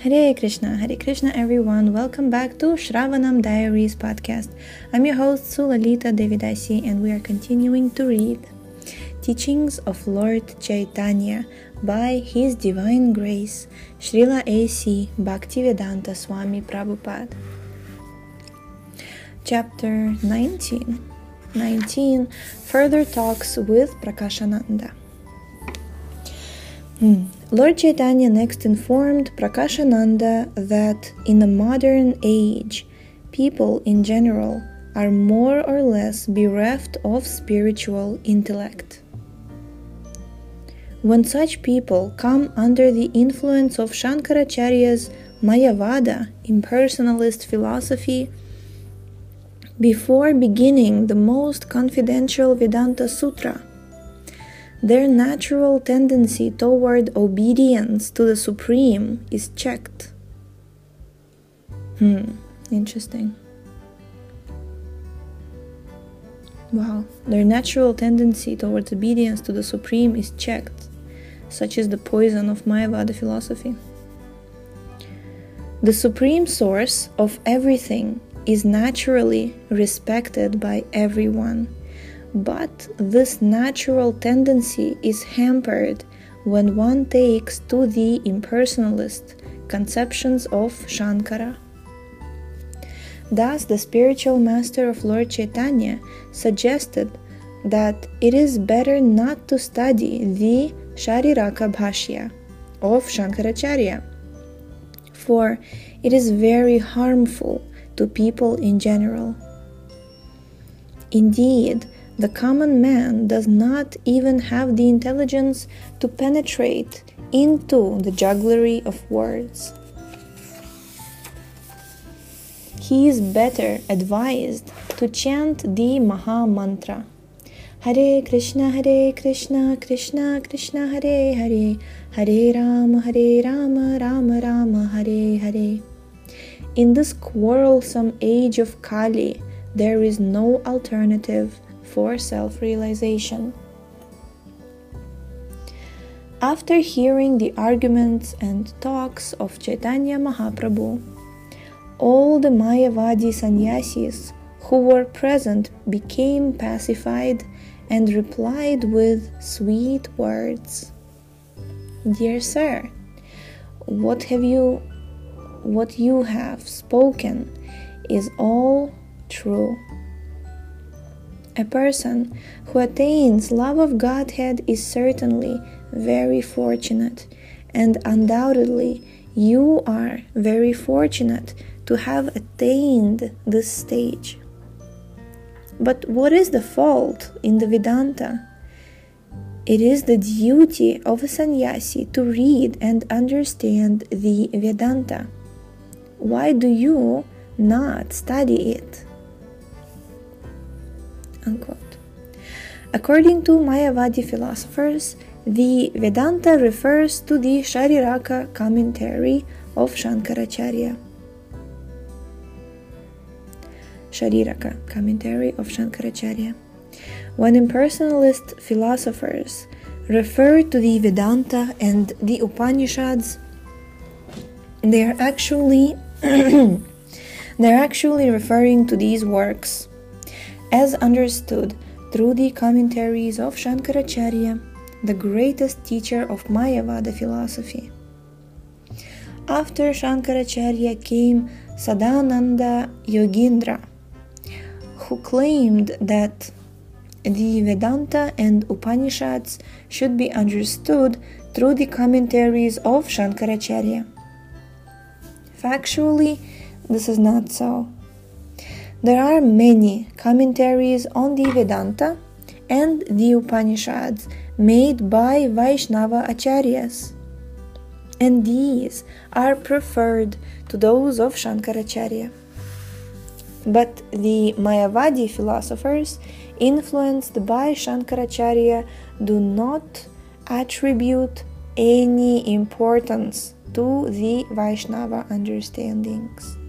Hare Krishna, Hare Krishna, everyone. Welcome back to Shravanam Diaries podcast. I'm your host Sulalita Devidasi, and we are continuing to read Teachings of Lord Chaitanya by His Divine Grace, Srila A.C. Bhaktivedanta Swami Prabhupada. Chapter 19 19 Further Talks with Prakashananda. Hmm. Lord Chaitanya next informed Prakashananda that in the modern age, people in general are more or less bereft of spiritual intellect. When such people come under the influence of Shankaracharya's Mayavada impersonalist philosophy, before beginning the most confidential Vedanta Sutra, their natural tendency toward obedience to the Supreme is checked. Hmm, interesting. Wow, their natural tendency towards obedience to the Supreme is checked. Such is the poison of Mayavada philosophy. The Supreme Source of everything is naturally respected by everyone but this natural tendency is hampered when one takes to the impersonalist conceptions of Shankara. Thus, the spiritual master of Lord Chaitanya suggested that it is better not to study the Shariraka Bhashya of Shankaracharya, for it is very harmful to people in general. Indeed, the common man does not even have the intelligence to penetrate into the jugglery of words. He is better advised to chant the Maha Mantra. Hare Krishna, Hare Krishna, Krishna Krishna, Hare Hare, Hare Rama, Hare Rama, Rama Rama, Hare Hare. In this quarrelsome age of Kali, there is no alternative for self realization. After hearing the arguments and talks of Chaitanya Mahaprabhu, all the Mayavadi sannyasis who were present became pacified and replied with sweet words. Dear sir, what have you what you have spoken is all true. A person who attains love of Godhead is certainly very fortunate, and undoubtedly you are very fortunate to have attained this stage. But what is the fault in the Vedanta? It is the duty of a sannyasi to read and understand the Vedanta. Why do you not study it? Unquote. According to Mayavadi philosophers, the Vedanta refers to the Shariraka commentary of Shankaracharya. Shariraka commentary of Shankaracharya. When impersonalist philosophers refer to the Vedanta and the Upanishads, they are actually they're actually referring to these works as understood through the commentaries of Shankaracharya, the greatest teacher of Mayavada philosophy. After Shankaracharya came Sadananda Yogindra, who claimed that the Vedanta and Upanishads should be understood through the commentaries of Shankaracharya. Factually, this is not so. There are many commentaries on the Vedanta and the Upanishads made by Vaishnava Acharyas, and these are preferred to those of Shankaracharya. But the Mayavadi philosophers, influenced by Shankaracharya, do not attribute any importance to the Vaishnava understandings.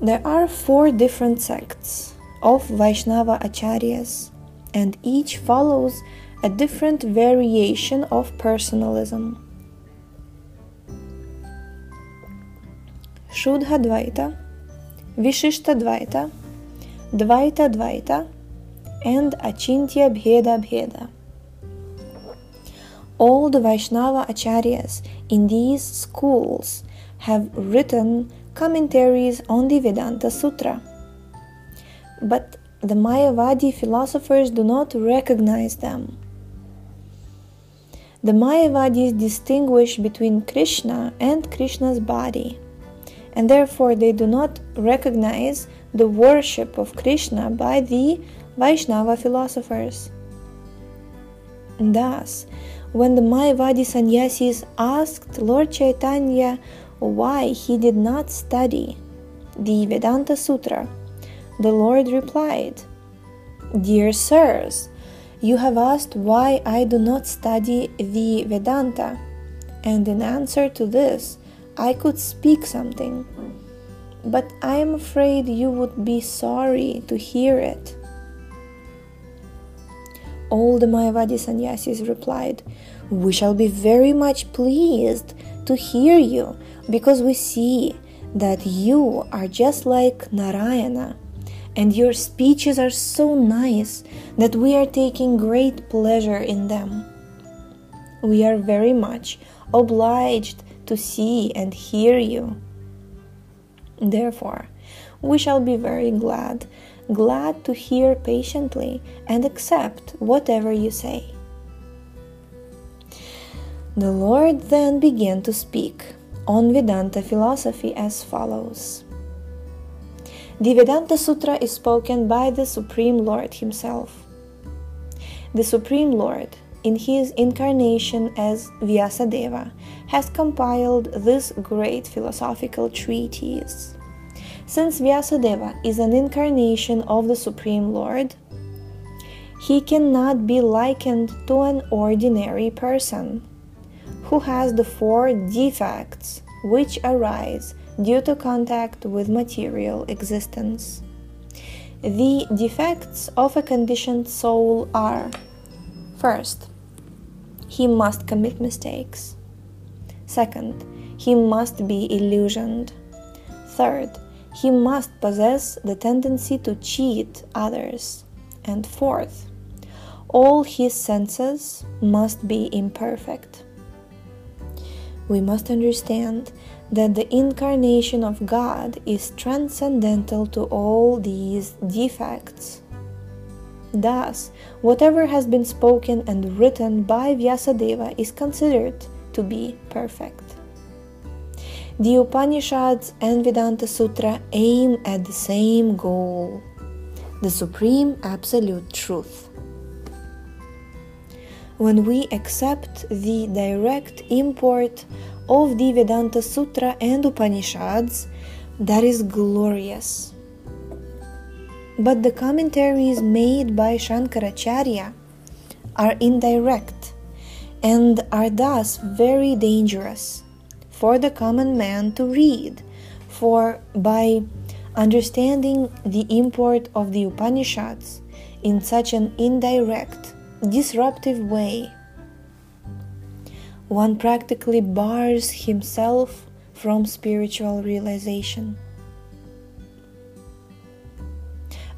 There are four different sects of Vaishnava Acharyas, and each follows a different variation of personalism. Shuddha Dvaita, Vishishta Dvaita, Dvaita Dvaita, and Achintya Bheda Bheda. All the Vaishnava acharyas in these schools have written commentaries on the Vedanta Sutra. But the Mayavadi philosophers do not recognize them. The Mayavadis distinguish between Krishna and Krishna's body, and therefore they do not recognize the worship of Krishna by the Vaishnava philosophers. Thus, when the Mayavadi sannyasis asked Lord Chaitanya why he did not study the Vedanta Sutra, the Lord replied, Dear sirs, you have asked why I do not study the Vedanta, and in answer to this, I could speak something. But I am afraid you would be sorry to hear it. All the Mayavadi sannyasis replied, We shall be very much pleased to hear you because we see that you are just like Narayana and your speeches are so nice that we are taking great pleasure in them. We are very much obliged to see and hear you. Therefore, we shall be very glad glad to hear patiently and accept whatever you say. The Lord then began to speak on Vedanta philosophy as follows. The Vedanta Sutra is spoken by the Supreme Lord Himself. The Supreme Lord, in His incarnation as Vyasadeva, has compiled this great philosophical treatise. Since Vyasadeva is an incarnation of the Supreme Lord, he cannot be likened to an ordinary person who has the four defects which arise due to contact with material existence. The defects of a conditioned soul are first, he must commit mistakes. Second, he must be illusioned. Third, he must possess the tendency to cheat others. And fourth, all his senses must be imperfect. We must understand that the incarnation of God is transcendental to all these defects. Thus, whatever has been spoken and written by Vyasadeva is considered to be perfect. The Upanishads and Vedanta Sutra aim at the same goal the supreme absolute truth. When we accept the direct import of the Vedanta Sutra and Upanishads, that is glorious. But the commentaries made by Shankaracharya are indirect and are thus very dangerous for the common man to read, for by understanding the import of the Upanishads in such an indirect, disruptive way, one practically bars himself from spiritual realization.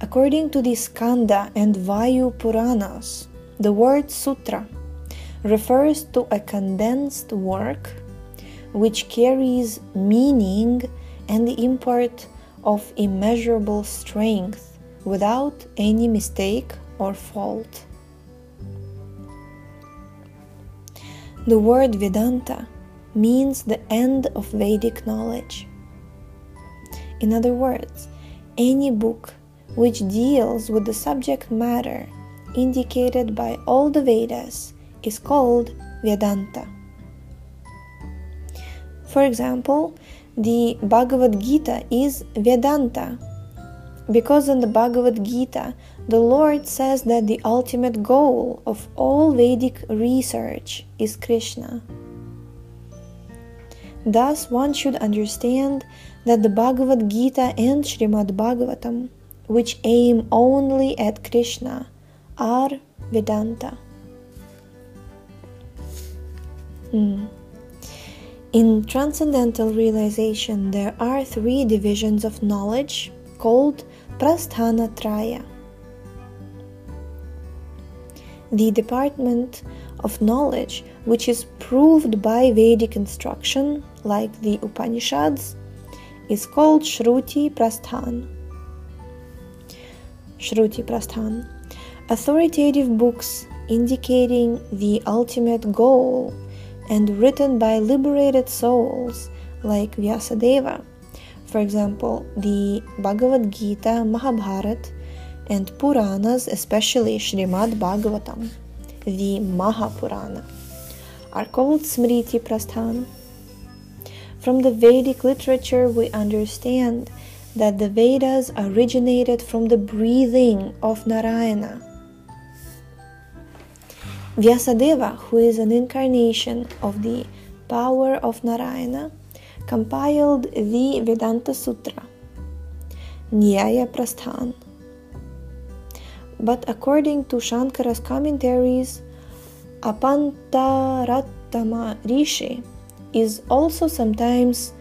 According to the Skanda and Vayu Puranas, the word sutra refers to a condensed work which carries meaning and the import of immeasurable strength without any mistake or fault. The word Vedanta means the end of Vedic knowledge. In other words, any book which deals with the subject matter indicated by all the Vedas is called Vedanta. For example, the Bhagavad Gita is Vedanta because in the Bhagavad Gita, the Lord says that the ultimate goal of all Vedic research is Krishna. Thus, one should understand that the Bhagavad Gita and Srimad Bhagavatam, which aim only at Krishna, are Vedanta. Hmm. In transcendental realization, there are three divisions of knowledge called Prasthana Traya. The department of knowledge which is proved by Vedic instruction, like the Upanishads, is called Shruti Prasthan. Shruti Prasthan. Authoritative books indicating the ultimate goal and written by liberated souls like Vyasadeva. For example, the Bhagavad Gita, Mahabharat, and Puranas, especially Srimad Bhagavatam, the Mahapurana, are called Smriti Prasthan. From the Vedic literature, we understand that the Vedas originated from the breathing of Narayana Vyasadeva, who is an incarnation of the power of Narayana, compiled the Vedanta Sutra, Nyaya Prasthan. But according to Shankara's commentaries, Apantaratama Rishi is also sometimes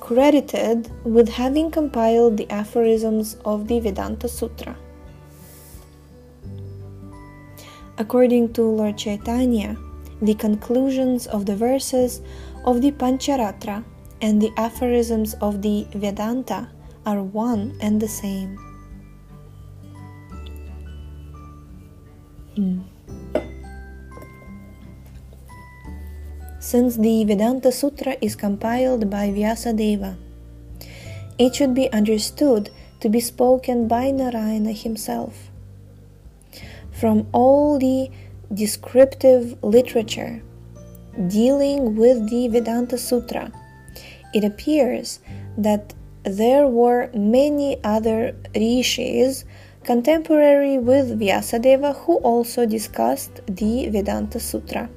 credited with having compiled the aphorisms of the Vedanta Sutra. According to Lord Chaitanya, the conclusions of the verses of the Pancharatra and the aphorisms of the Vedanta are one and the same. Hmm. Since the Vedanta Sutra is compiled by Vyasadeva, it should be understood to be spoken by Narayana himself from all the descriptive literature dealing with the Vedanta Sutra, it appears that there were many other rishis contemporary with Vyasadeva who also discussed the Vedanta Sutra.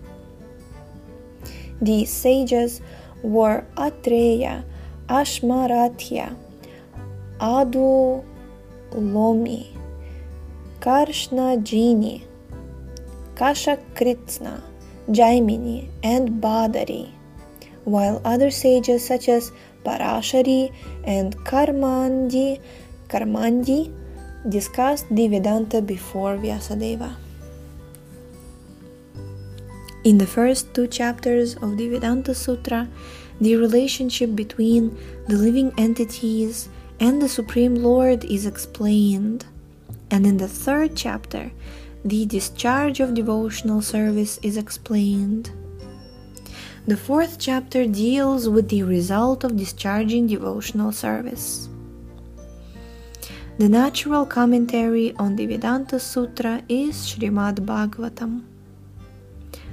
The sages were Atreya, Ashmaratya, Adu Lomi, Karshna Jini, Kasha Kritsna, Jaimini, and Badari, while other sages such as Parashari and Karmandi, Karmandi discussed the Vedanta before Vyasadeva. In the first two chapters of the Vedanta Sutra, the relationship between the living entities and the Supreme Lord is explained. And in the third chapter, the discharge of devotional service is explained. The fourth chapter deals with the result of discharging devotional service. The natural commentary on the Vedanta Sutra is Srimad Bhagavatam.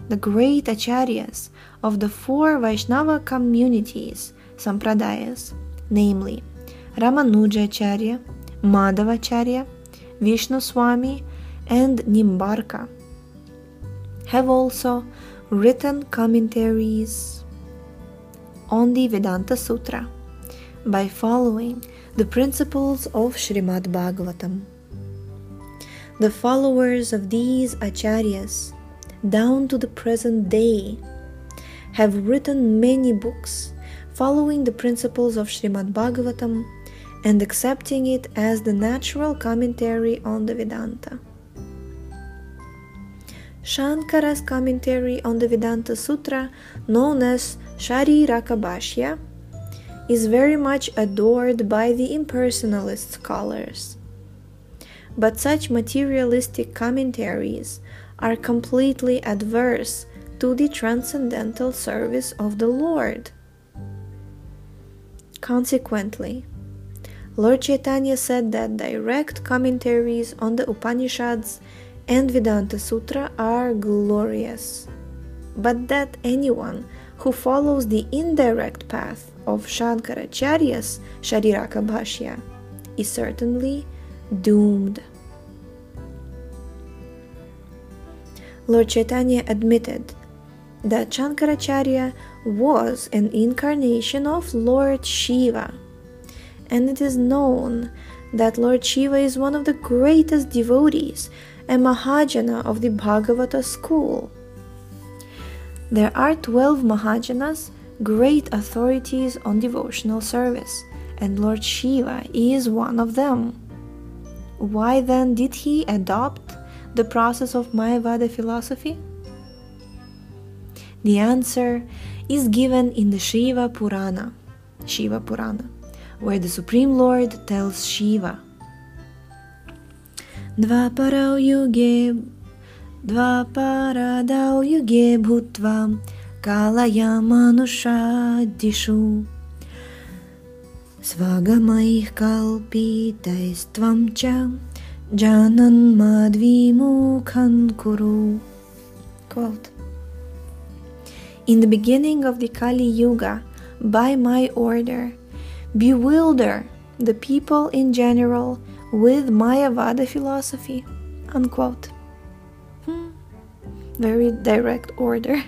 The great acharyas of the four Vaishnava communities, sampradayas, namely Ramanuja Acharya, Madhva Acharya, Vishnu Swami, and Nimbarka have also written commentaries on the Vedanta Sutra by following the principles of Srimad Bhagavatam. The followers of these acharyas, down to the present day, have written many books following the principles of Srimad Bhagavatam and accepting it as the natural commentary on the Vedanta. Shankara's commentary on the Vedanta Sutra, known as Shari Bhashya, is very much adored by the impersonalist scholars. But such materialistic commentaries are completely adverse to the transcendental service of the Lord. Consequently, Lord Chaitanya said that direct commentaries on the Upanishads and Vedanta Sutra are glorious, but that anyone who follows the indirect path of Shankaracharya's Shariraka Bhashya is certainly doomed. Lord Chaitanya admitted that Shankaracharya was an incarnation of Lord Shiva and it is known that Lord Shiva is one of the greatest devotees and Mahajana of the Bhagavata school. There are 12 Mahajanas great authorities on devotional service, and Lord Shiva is one of them. Why then did he adopt the process of Mayavada philosophy? The answer is given in the Shiva Purana, Shiva Purana, where the Supreme Lord tells Shiva, Dvaparau yuge Dvaparadau yuge bhutva kalpitais tvam cha janan madvimukhan kuru. Quote. In the beginning of the Kali Yuga, by my order, bewilder the people in general with Mayavada philosophy. Unquote. Hmm. Very direct order.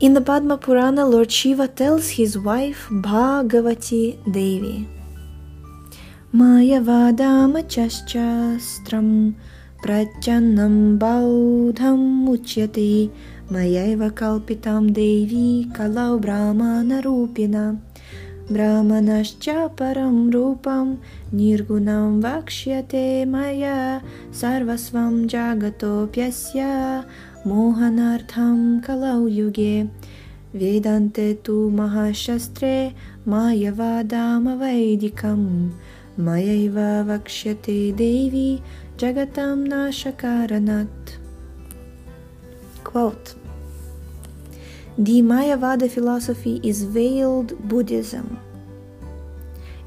In the Padma Purana, Lord Shiva tells his wife Bhagavati Devi Mayavadamachaschastram prachanam baudham muchyate mayaiva kalpitam devi kalau brahmana rupina. ब्राह्मणश्च परं रूपं निर्गुणं वक्ष्यते मया सर्वस्वं जगतोऽप्यस्य मोहनार्थं कलौ युगे। वेदान्ते तु महाशास्त्रे मायवादामवैदिकं मयैव वक्ष्यते देवी जगतां नाशकारणात्। Quote The Mayavada philosophy is veiled Buddhism.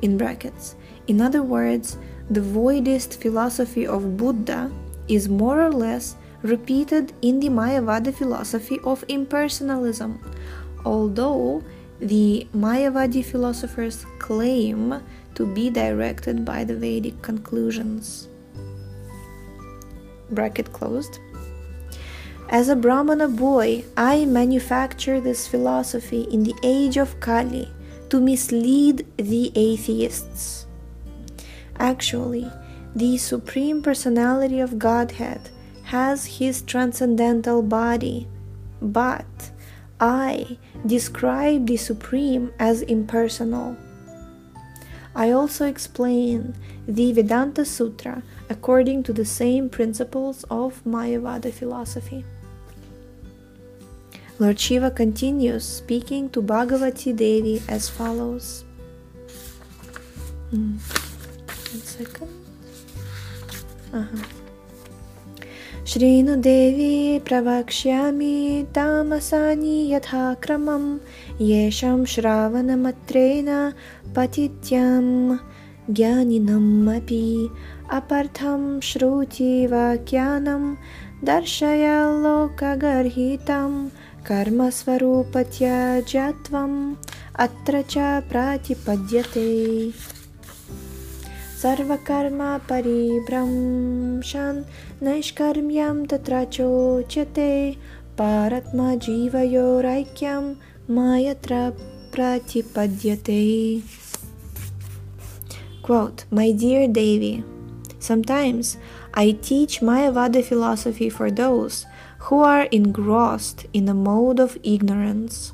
In brackets. In other words, the voidist philosophy of Buddha is more or less repeated in the Mayavada philosophy of impersonalism, although the Mayavadi philosophers claim to be directed by the Vedic conclusions. Bracket closed. As a Brahmana boy, I manufacture this philosophy in the age of Kali to mislead the atheists. Actually, the Supreme Personality of Godhead has his transcendental body, but I describe the Supreme as impersonal. I also explain the Vedanta Sutra according to the same principles of Mayavada philosophy. Lord Shiva continues speaking to Bhagavati Devi as follows. Hmm. One second. Uh-huh. श्रीनुदेवी प्रवक्ष्यामि तामसानि यथाक्रमं येषां श्रावणमत्रेण पतित्यं ज्ञानिनम् अपि अपर्थं श्रुतिवाक्यानं दर्शय लोकगर्हितं कर्मस्वरूपत्याजत्वम् अत्र च प्रतिपद्यते। सर्वकर्मपरिभ्रंशन् नैष्कर्म्यं तत्र चोच्यते। पारत्मजीवयोरैक्यं मायत्र प्रतिपद्यते। Quote, My dear Devi, sometimes I teach Mayavada philosophy for those who are engrossed in a mode of ignorance.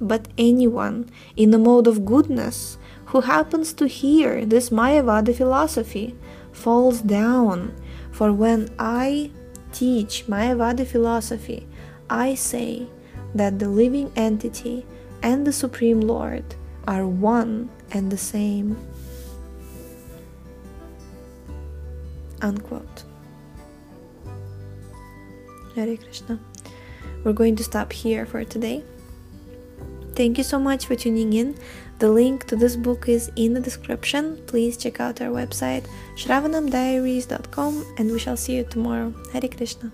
But anyone in a mode of goodness who happens to hear this Mayavada philosophy falls down, for when I teach Mayavada philosophy, I say that the living entity and the Supreme Lord are one and the same. Unquote. Hare Krishna. We're going to stop here for today. Thank you so much for tuning in. The link to this book is in the description. Please check out our website shravanamdiaries.com and we shall see you tomorrow. Hare Krishna.